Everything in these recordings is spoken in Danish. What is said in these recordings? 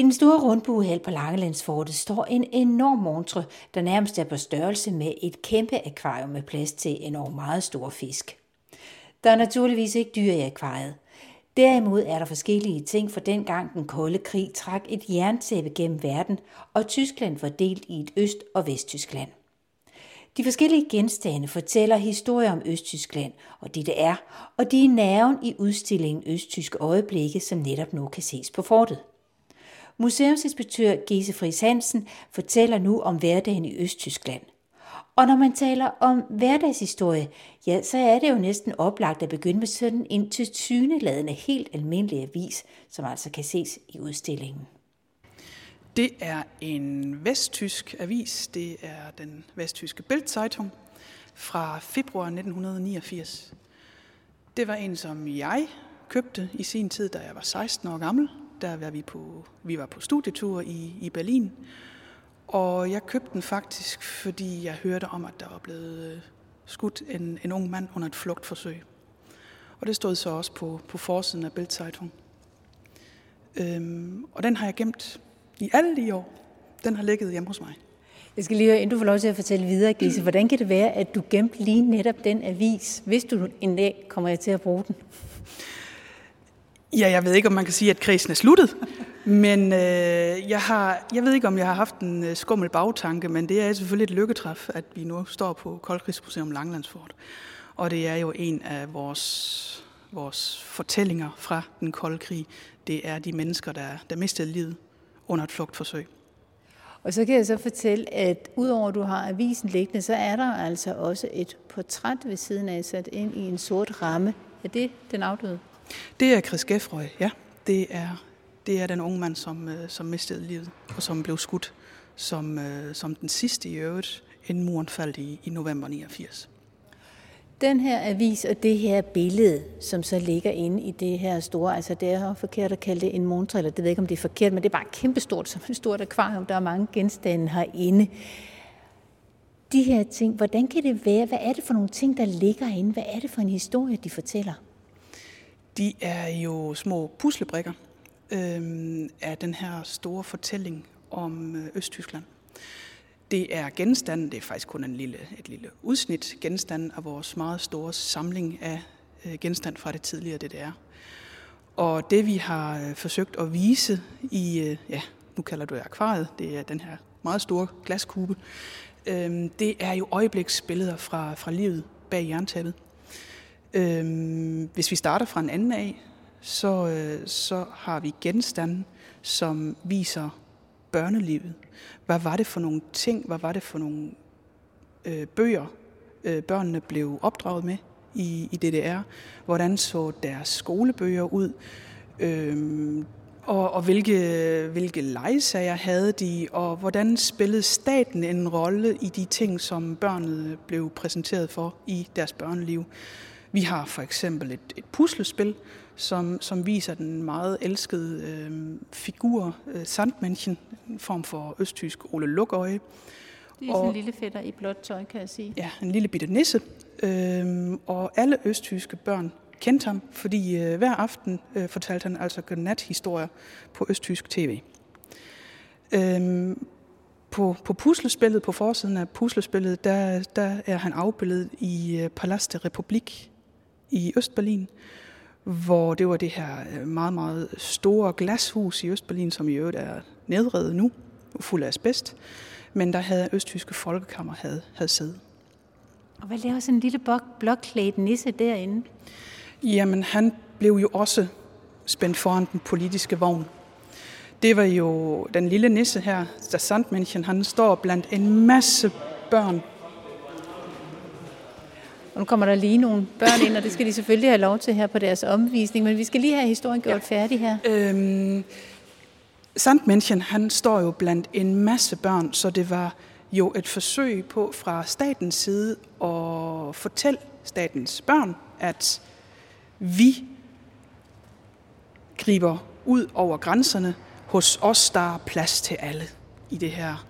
I den store rundbuehal på Langelandsfortet står en enorm montre, der nærmest er på størrelse med et kæmpe akvarium med plads til en enormt meget stor fisk. Der er naturligvis ikke dyr i akvariet. Derimod er der forskellige ting fra dengang den kolde krig trak et jerntæppe gennem verden, og Tyskland var delt i et Øst- og Vesttyskland. De forskellige genstande fortæller historier om Østtyskland og det det er, og de er nerven i udstillingen Østtyske Øjeblikke, som netop nu kan ses på fortet. Museumsinspektør Gise Friis Hansen fortæller nu om hverdagen i Østtyskland. Og når man taler om hverdagshistorie, ja, så er det jo næsten oplagt at begynde med sådan en til syneladende helt almindelig avis, som altså kan ses i udstillingen. Det er en vesttysk avis. Det er den vesttyske Bildzeitung fra februar 1989. Det var en, som jeg købte i sin tid, da jeg var 16 år gammel. Der var vi på, vi var på studietur i, i Berlin. Og jeg købte den faktisk, fordi jeg hørte om, at der var blevet øh, skudt en, en ung mand under et flugtforsøg. Og det stod så også på, på forsiden af Bildzeitung. Øhm, og den har jeg gemt i alle de år. Den har ligget hjemme hos mig. Jeg skal lige høre, inden du får lov til at fortælle videre, Gise, hvordan kan det være, at du gemte lige netop den avis, hvis du en dag kommer til at bruge den? Ja, jeg ved ikke, om man kan sige, at krisen er sluttet. Men øh, jeg, har, jeg ved ikke, om jeg har haft en øh, skummel bagtanke, men det er selvfølgelig et lykketræf, at vi nu står på Koldkrigsmuseum Langlandsfort. Og det er jo en af vores, vores fortællinger fra den kolde krig. Det er de mennesker, der, der mistede livet under et flugtforsøg. Og så kan jeg så fortælle, at udover at du har avisen liggende, så er der altså også et portræt ved siden af sat ind i en sort ramme. Er det den afdøde? Det er Chris Geffroy, ja. Det er, det er den unge mand, som, øh, som mistede livet og som blev skudt som, øh, som den sidste i øvrigt, inden muren faldt i, i november 89. Den her avis og det her billede, som så ligger inde i det her store, altså det er forkert at kalde det en montre, eller det ved jeg ikke, om det er forkert, men det er bare kæmpestort, som et stort akvarium. Der er mange genstande herinde. De her ting, hvordan kan det være? Hvad er det for nogle ting, der ligger inde? Hvad er det for en historie, de fortæller? De er jo små puslebrikker øh, af den her store fortælling om øh, Østtyskland. Det er genstanden, det er faktisk kun en lille, et lille udsnit genstanden af vores meget store samling af øh, genstand fra det tidligere DDR. Og det vi har øh, forsøgt at vise i, øh, ja, nu kalder du det akvariet, det er den her meget store glaskube, øh, det er jo øjebliksbilleder fra, fra livet bag jerntæppet. Øh, hvis vi starter fra en anden af, så, øh, så har vi genstande, som viser børnelivet. Hvad var det for nogle ting, hvad var det for nogle øh, bøger, øh, børnene blev opdraget med i, i DDR? Hvordan så deres skolebøger ud? Øhm, og, og hvilke, hvilke legesager havde de, og hvordan spillede staten en rolle i de ting, som børnene blev præsenteret for i deres børneliv. Vi har for eksempel et, et puslespil, som, som viser den meget elskede øh, figur, øh, Sandmännchen, en form for østtysk Ole Lukøje. Det er sådan en lille fætter i blåt tøj, kan jeg sige. Ja, en lille bitte nisse. Øh, og alle østtyske børn kendte ham, fordi øh, hver aften øh, fortalte han altså godnat-historier på østtysk tv. Øh, på, på puslespillet, på forsiden af puslespillet, der, der er han afbildet i øh, Palast de Republik i Østberlin, hvor det var det her øh, meget, meget store glashus i Østberlin, som i øvrigt er nedrevet nu, fuld af asbest, men der havde Østtyske Folkekammer havde, havde siddet. Og hvad laver sådan en lille blokklædt nisse derinde? Jamen, han blev jo også spændt foran den politiske vogn. Det var jo den lille nisse her, der Sandmännchen, han står blandt en masse børn nu kommer der lige nogle børn ind, og det skal de selvfølgelig have lov til her på deres omvisning, men vi skal lige have historien gjort ja. færdig her. Øhm, Sandmännchen, han står jo blandt en masse børn, så det var jo et forsøg på fra statens side at fortælle statens børn, at vi griber ud over grænserne. Hos os der er plads til alle i det her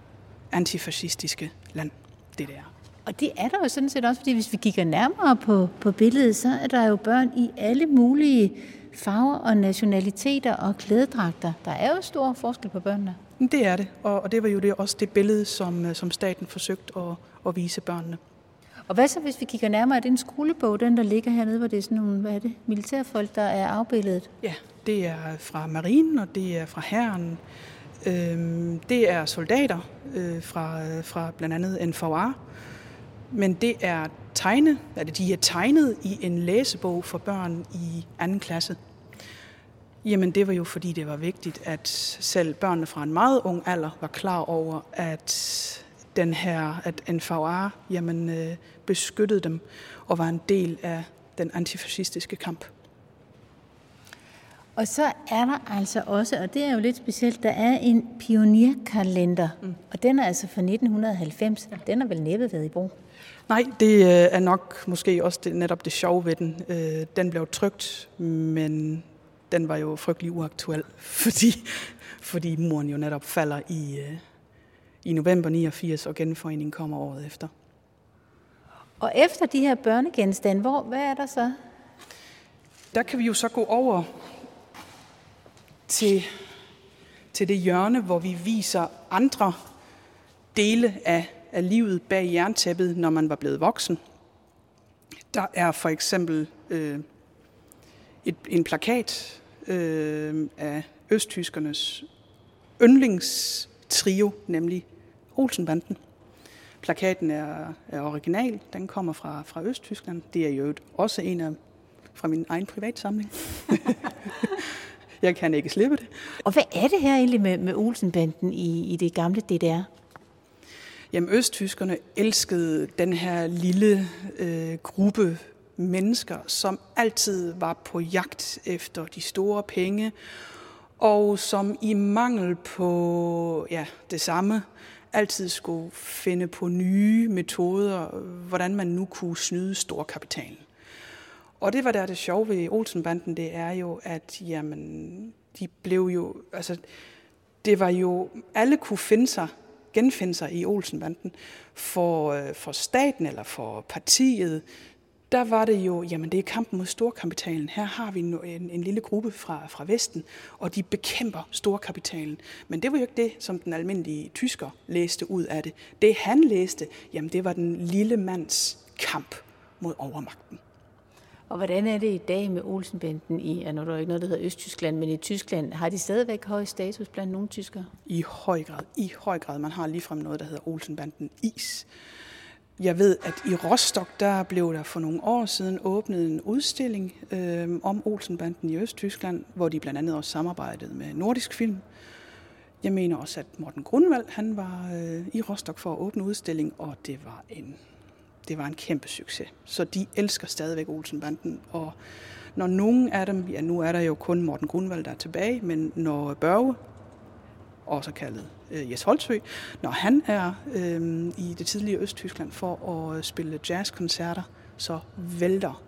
antifascistiske land, det der. Og det er der jo sådan set også, fordi hvis vi kigger nærmere på, på billedet, så er der jo børn i alle mulige farver og nationaliteter og klædedragter. Der er jo stor forskel på børnene. Det er det, og, og det var jo det, også det billede, som, øh, som staten forsøgte at, at vise børnene. Og hvad så, hvis vi kigger nærmere, er det en skolebog, den der ligger hernede, hvor det er sådan nogle, hvad er det, militærfolk, der er afbildet? Ja, det er fra marinen, og det er fra herren. Øhm, det er soldater øh, fra, fra blandt andet NVA, men det er tegne, eller de er tegnet i en læsebog for børn i anden klasse. Jamen det var jo fordi det var vigtigt, at selv børnene fra en meget ung alder var klar over, at den her, at NVA jamen, øh, beskyttede dem og var en del af den antifascistiske kamp. Og så er der altså også, og det er jo lidt specielt, der er en pionierkalender, mm. og den er altså fra 1990. Den har vel næppe været i brug? Nej, det øh, er nok måske også det, netop det sjove ved den. Øh, den blev trygt, men den var jo frygtelig uaktuel, fordi, fordi muren jo netop falder i, øh, i november 89, og genforeningen kommer året efter. Og efter de her børnegenstande, hvor, hvad er der så? Der kan vi jo så gå over til, til det hjørne, hvor vi viser andre dele af, af livet bag jerntæppet, når man var blevet voksen. Der er for eksempel øh, et, en plakat øh, af østtyskernes yndlingstrio, nemlig Olsenbanden. Plakaten er, er original, den kommer fra, fra Østtyskland. Det er jo også en af fra min egen privatsamling. jeg kan ikke slippe det. Og hvad er det her egentlig med, med Olsenbanden i, i det gamle DDR? Jamen, østtyskerne elskede den her lille øh, gruppe mennesker, som altid var på jagt efter de store penge, og som i mangel på ja, det samme altid skulle finde på nye metoder, hvordan man nu kunne snyde storkapitalen. Og det var der det sjove ved Olsenbanden, det er jo, at jamen, de blev jo, altså, det var jo, alle kunne finde sig, genfinde sig i Olsenbanden. For, øh, for staten eller for partiet, der var det jo, jamen det er kampen mod storkapitalen. Her har vi en, en, en lille gruppe fra, fra Vesten, og de bekæmper storkapitalen. Men det var jo ikke det, som den almindelige tysker læste ud af det. Det han læste, jamen det var den lille mands kamp mod overmagten. Og hvordan er det i dag med Olsenbanden i, ja, nu er der ikke noget, der hedder Østtyskland, men i Tyskland, har de stadigvæk høj status blandt nogle tyskere? I høj grad, i høj grad. Man har ligefrem noget, der hedder Olsenbanden Is. Jeg ved, at i Rostock, der blev der for nogle år siden åbnet en udstilling øh, om Olsenbanden i Østtyskland, hvor de blandt andet også samarbejdede med Nordisk Film. Jeg mener også, at Morten Grundvald, han var øh, i Rostock for at åbne udstilling, og det var en det var en kæmpe succes. Så de elsker stadigvæk Olsenbanden, og når nogen af dem, ja nu er der jo kun Morten Grundvald, der er tilbage, men når Børge, også kaldet øh, Jes Holtsø, når han er øh, i det tidlige Østtyskland for at øh, spille jazzkoncerter, så vælter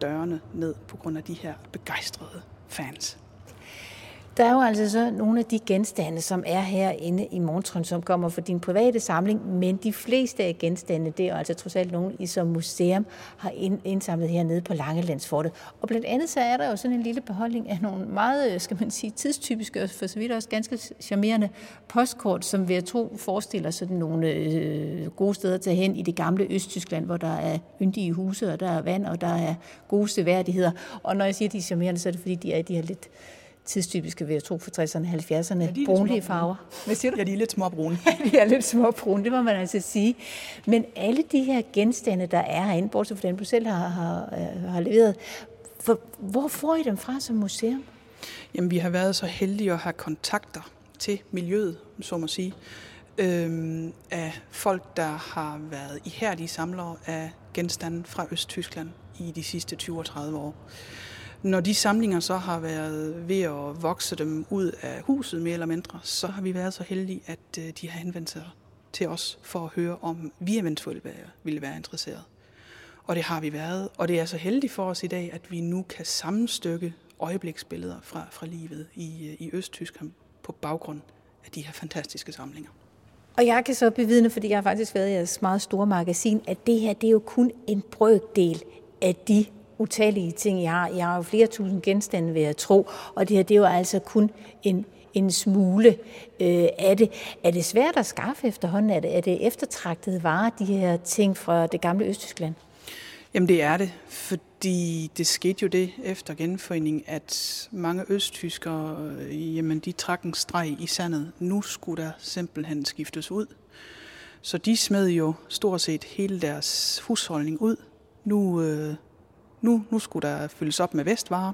dørene ned på grund af de her begejstrede fans. Der er jo altså så nogle af de genstande, som er herinde i Montrøn, som kommer fra din private samling, men de fleste af genstande, det er altså trods alt nogle, I som museum har indsamlet hernede på Langelandsfortet. Og blandt andet så er der jo sådan en lille beholdning af nogle meget, øh, skal man sige, tidstypiske og for så vidt også ganske charmerende postkort, som ved at tro forestiller sådan nogle øh, gode steder til hen i det gamle Østtyskland, hvor der er yndige huse, og der er vand, og der er gode seværdigheder. Og når jeg siger, at de er charmerende, så er det fordi, de er de her lidt tidstypiske ved at tro for 60'erne og 70'erne, ja, brunlige farver. Hvad siger du? Ja, de er lidt småbrune. de er lidt småbrune, det må man altså sige. Men alle de her genstande, der er herinde, bortset fra dem, du selv har, har, øh, har leveret, for, hvor får I dem fra som museum? Jamen, vi har været så heldige at have kontakter til miljøet, så må sige, øhm, af folk, der har været ihærdige samlere af genstande fra Østtyskland i de sidste 20-30 år. Når de samlinger så har været ved at vokse dem ud af huset mere eller mindre, så har vi været så heldige, at øh, de har henvendt sig til os for at høre, om vi eventuelt ville være interesseret. Og det har vi været, og det er så heldigt for os i dag, at vi nu kan sammenstykke øjebliksbilleder fra, fra livet i, øh, i Østtyskland på baggrund af de her fantastiske samlinger. Og jeg kan så bevidne, fordi jeg har faktisk været i jeres meget store magasin, at det her det er jo kun en brøkdel af de utallige ting, jeg har. Jeg har jo flere tusind genstande, vil jeg tro, og det her det er jo altså kun en, en smule øh, af det. Er det svært at skaffe efterhånden? Er det, er det eftertragtede varer, de her ting fra det gamle Østtyskland? Jamen det er det, fordi det skete jo det efter genforeningen, at mange østtyskere, øh, jamen de trak en streg i sandet. Nu skulle der simpelthen skiftes ud. Så de smed jo stort set hele deres husholdning ud. Nu, øh, nu, nu skulle der fyldes op med vestvarer.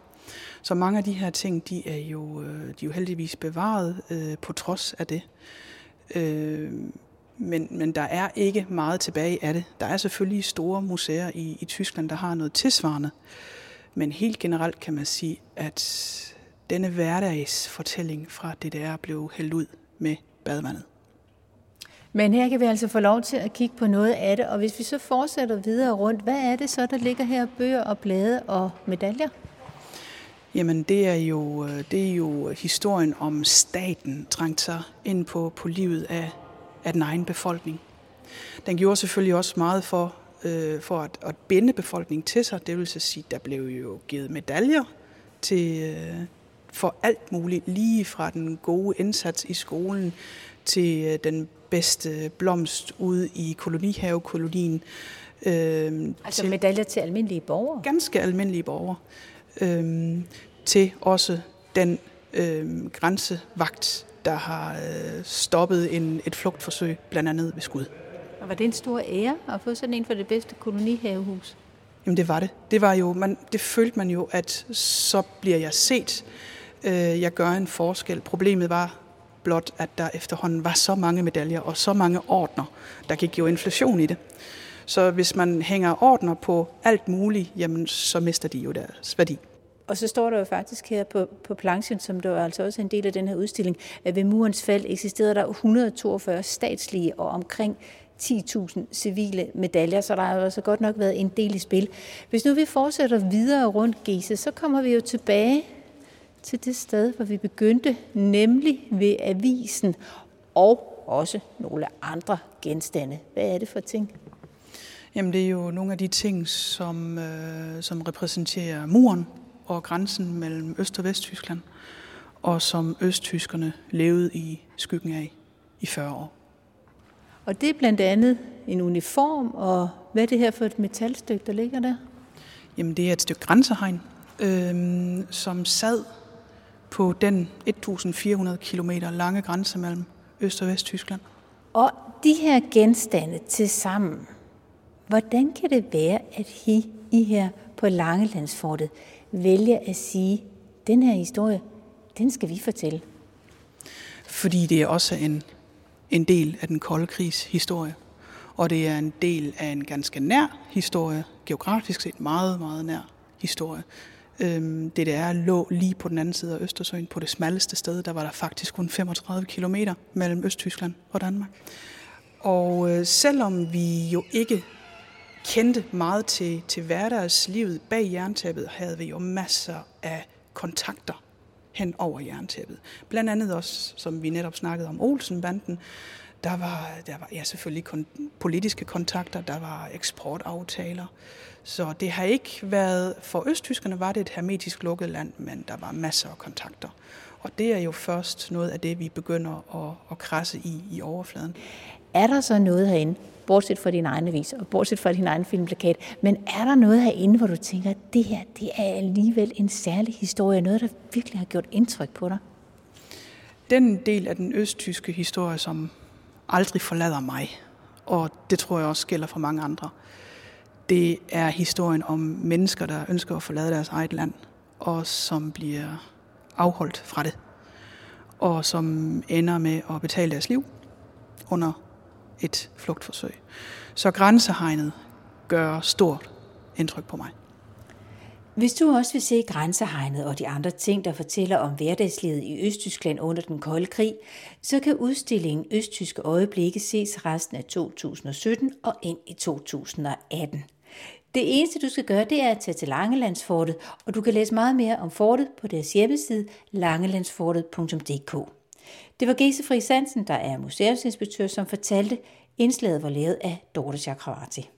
Så mange af de her ting, de er jo, øh, de er jo heldigvis bevaret øh, på trods af det. Øh, men, men der er ikke meget tilbage af det. Der er selvfølgelig store museer i, i Tyskland, der har noget tilsvarende. Men helt generelt kan man sige, at denne hverdagsfortælling fra DDR blev hældt ud med badevandet. Men her kan vi altså få lov til at kigge på noget af det, og hvis vi så fortsætter videre rundt, hvad er det så, der ligger her? Bøger og blade og medaljer? Jamen det er jo, øh, det er jo historien om staten trængt sig ind på, på livet af, af den egen befolkning. Den gjorde selvfølgelig også meget for, øh, for at, at binde befolkningen til sig. Det vil sige, der blev jo givet medaljer til, øh, for alt muligt, lige fra den gode indsats i skolen til øh, den bedste blomst ude i kolonihavekolonien. Øh, altså til, medaljer til almindelige borgere? Ganske almindelige borgere. Øh, til også den øh, grænsevagt, der har øh, stoppet en, et flugtforsøg, blandt andet ved skud. Og var det en stor ære at få sådan en for det bedste kolonihavehus? Jamen det var det. Det var jo, man, det følte man jo, at så bliver jeg set. Øh, jeg gør en forskel. Problemet var blot, at der efterhånden var så mange medaljer og så mange ordner. Der gik jo inflation i det. Så hvis man hænger ordner på alt muligt, jamen så mister de jo deres værdi. Og så står der jo faktisk her på, på planchen, som der er altså også en del af den her udstilling, at ved murens fald eksisterede der 142 statslige og omkring 10.000 civile medaljer, så der har altså godt nok været en del i spil. Hvis nu vi fortsætter videre rundt, Gise, så kommer vi jo tilbage til det sted, hvor vi begyndte, nemlig ved avisen og også nogle andre genstande. Hvad er det for ting? Jamen det er jo nogle af de ting, som, øh, som repræsenterer muren og grænsen mellem Øst- og Vesttyskland, og som østtyskerne levede i skyggen af i 40 år. Og det er blandt andet en uniform, og hvad er det her for et metalstykke, der ligger der? Jamen det er et stykke grænsehegn, øh, som sad på den 1400 km lange grænse mellem Øst- og Vesttyskland. Og de her genstande til sammen, hvordan kan det være, at I, I her på Langelandsfortet vælger at sige, den her historie, den skal vi fortælle? Fordi det er også en, en del af den kolde krigs historie. Og det er en del af en ganske nær historie, geografisk set meget, meget nær historie. Øhm, DDR lå lige på den anden side af Østersøen, på det smalleste sted. Der var der faktisk kun 35 km mellem Østtyskland og Danmark. Og øh, selvom vi jo ikke kendte meget til, til hverdagslivet bag jerntæppet, havde vi jo masser af kontakter hen over jerntæppet. Blandt andet også, som vi netop snakkede om, Olsenbanden. Der var, der var ja, selvfølgelig kon- politiske kontakter, der var eksportaftaler. Så det har ikke været, for østtyskerne var det et hermetisk lukket land, men der var masser af kontakter. Og det er jo først noget af det, vi begynder at, at krasse i i overfladen. Er der så noget herinde, bortset fra din egen avis og bortset fra din egen filmplakat, men er der noget herinde, hvor du tænker, at det her det er alligevel en særlig historie, noget, der virkelig har gjort indtryk på dig? Den del af den østtyske historie, som aldrig forlader mig, og det tror jeg også gælder for mange andre, det er historien om mennesker, der ønsker at forlade deres eget land, og som bliver afholdt fra det, og som ender med at betale deres liv under et flugtforsøg. Så grænsehegnet gør stort indtryk på mig. Hvis du også vil se Grænsehegnet og de andre ting, der fortæller om hverdagslivet i Østtyskland under den kolde krig, så kan udstillingen Østtyske Øjeblikke ses resten af 2017 og ind i 2018. Det eneste, du skal gøre, det er at tage til Langelandsfortet, og du kan læse meget mere om fortet på deres hjemmeside langelandsfortet.dk. Det var Gese Fri Sansen, der er museumsinspektør, som fortalte, indslaget var lavet af Dorte Chakravarti.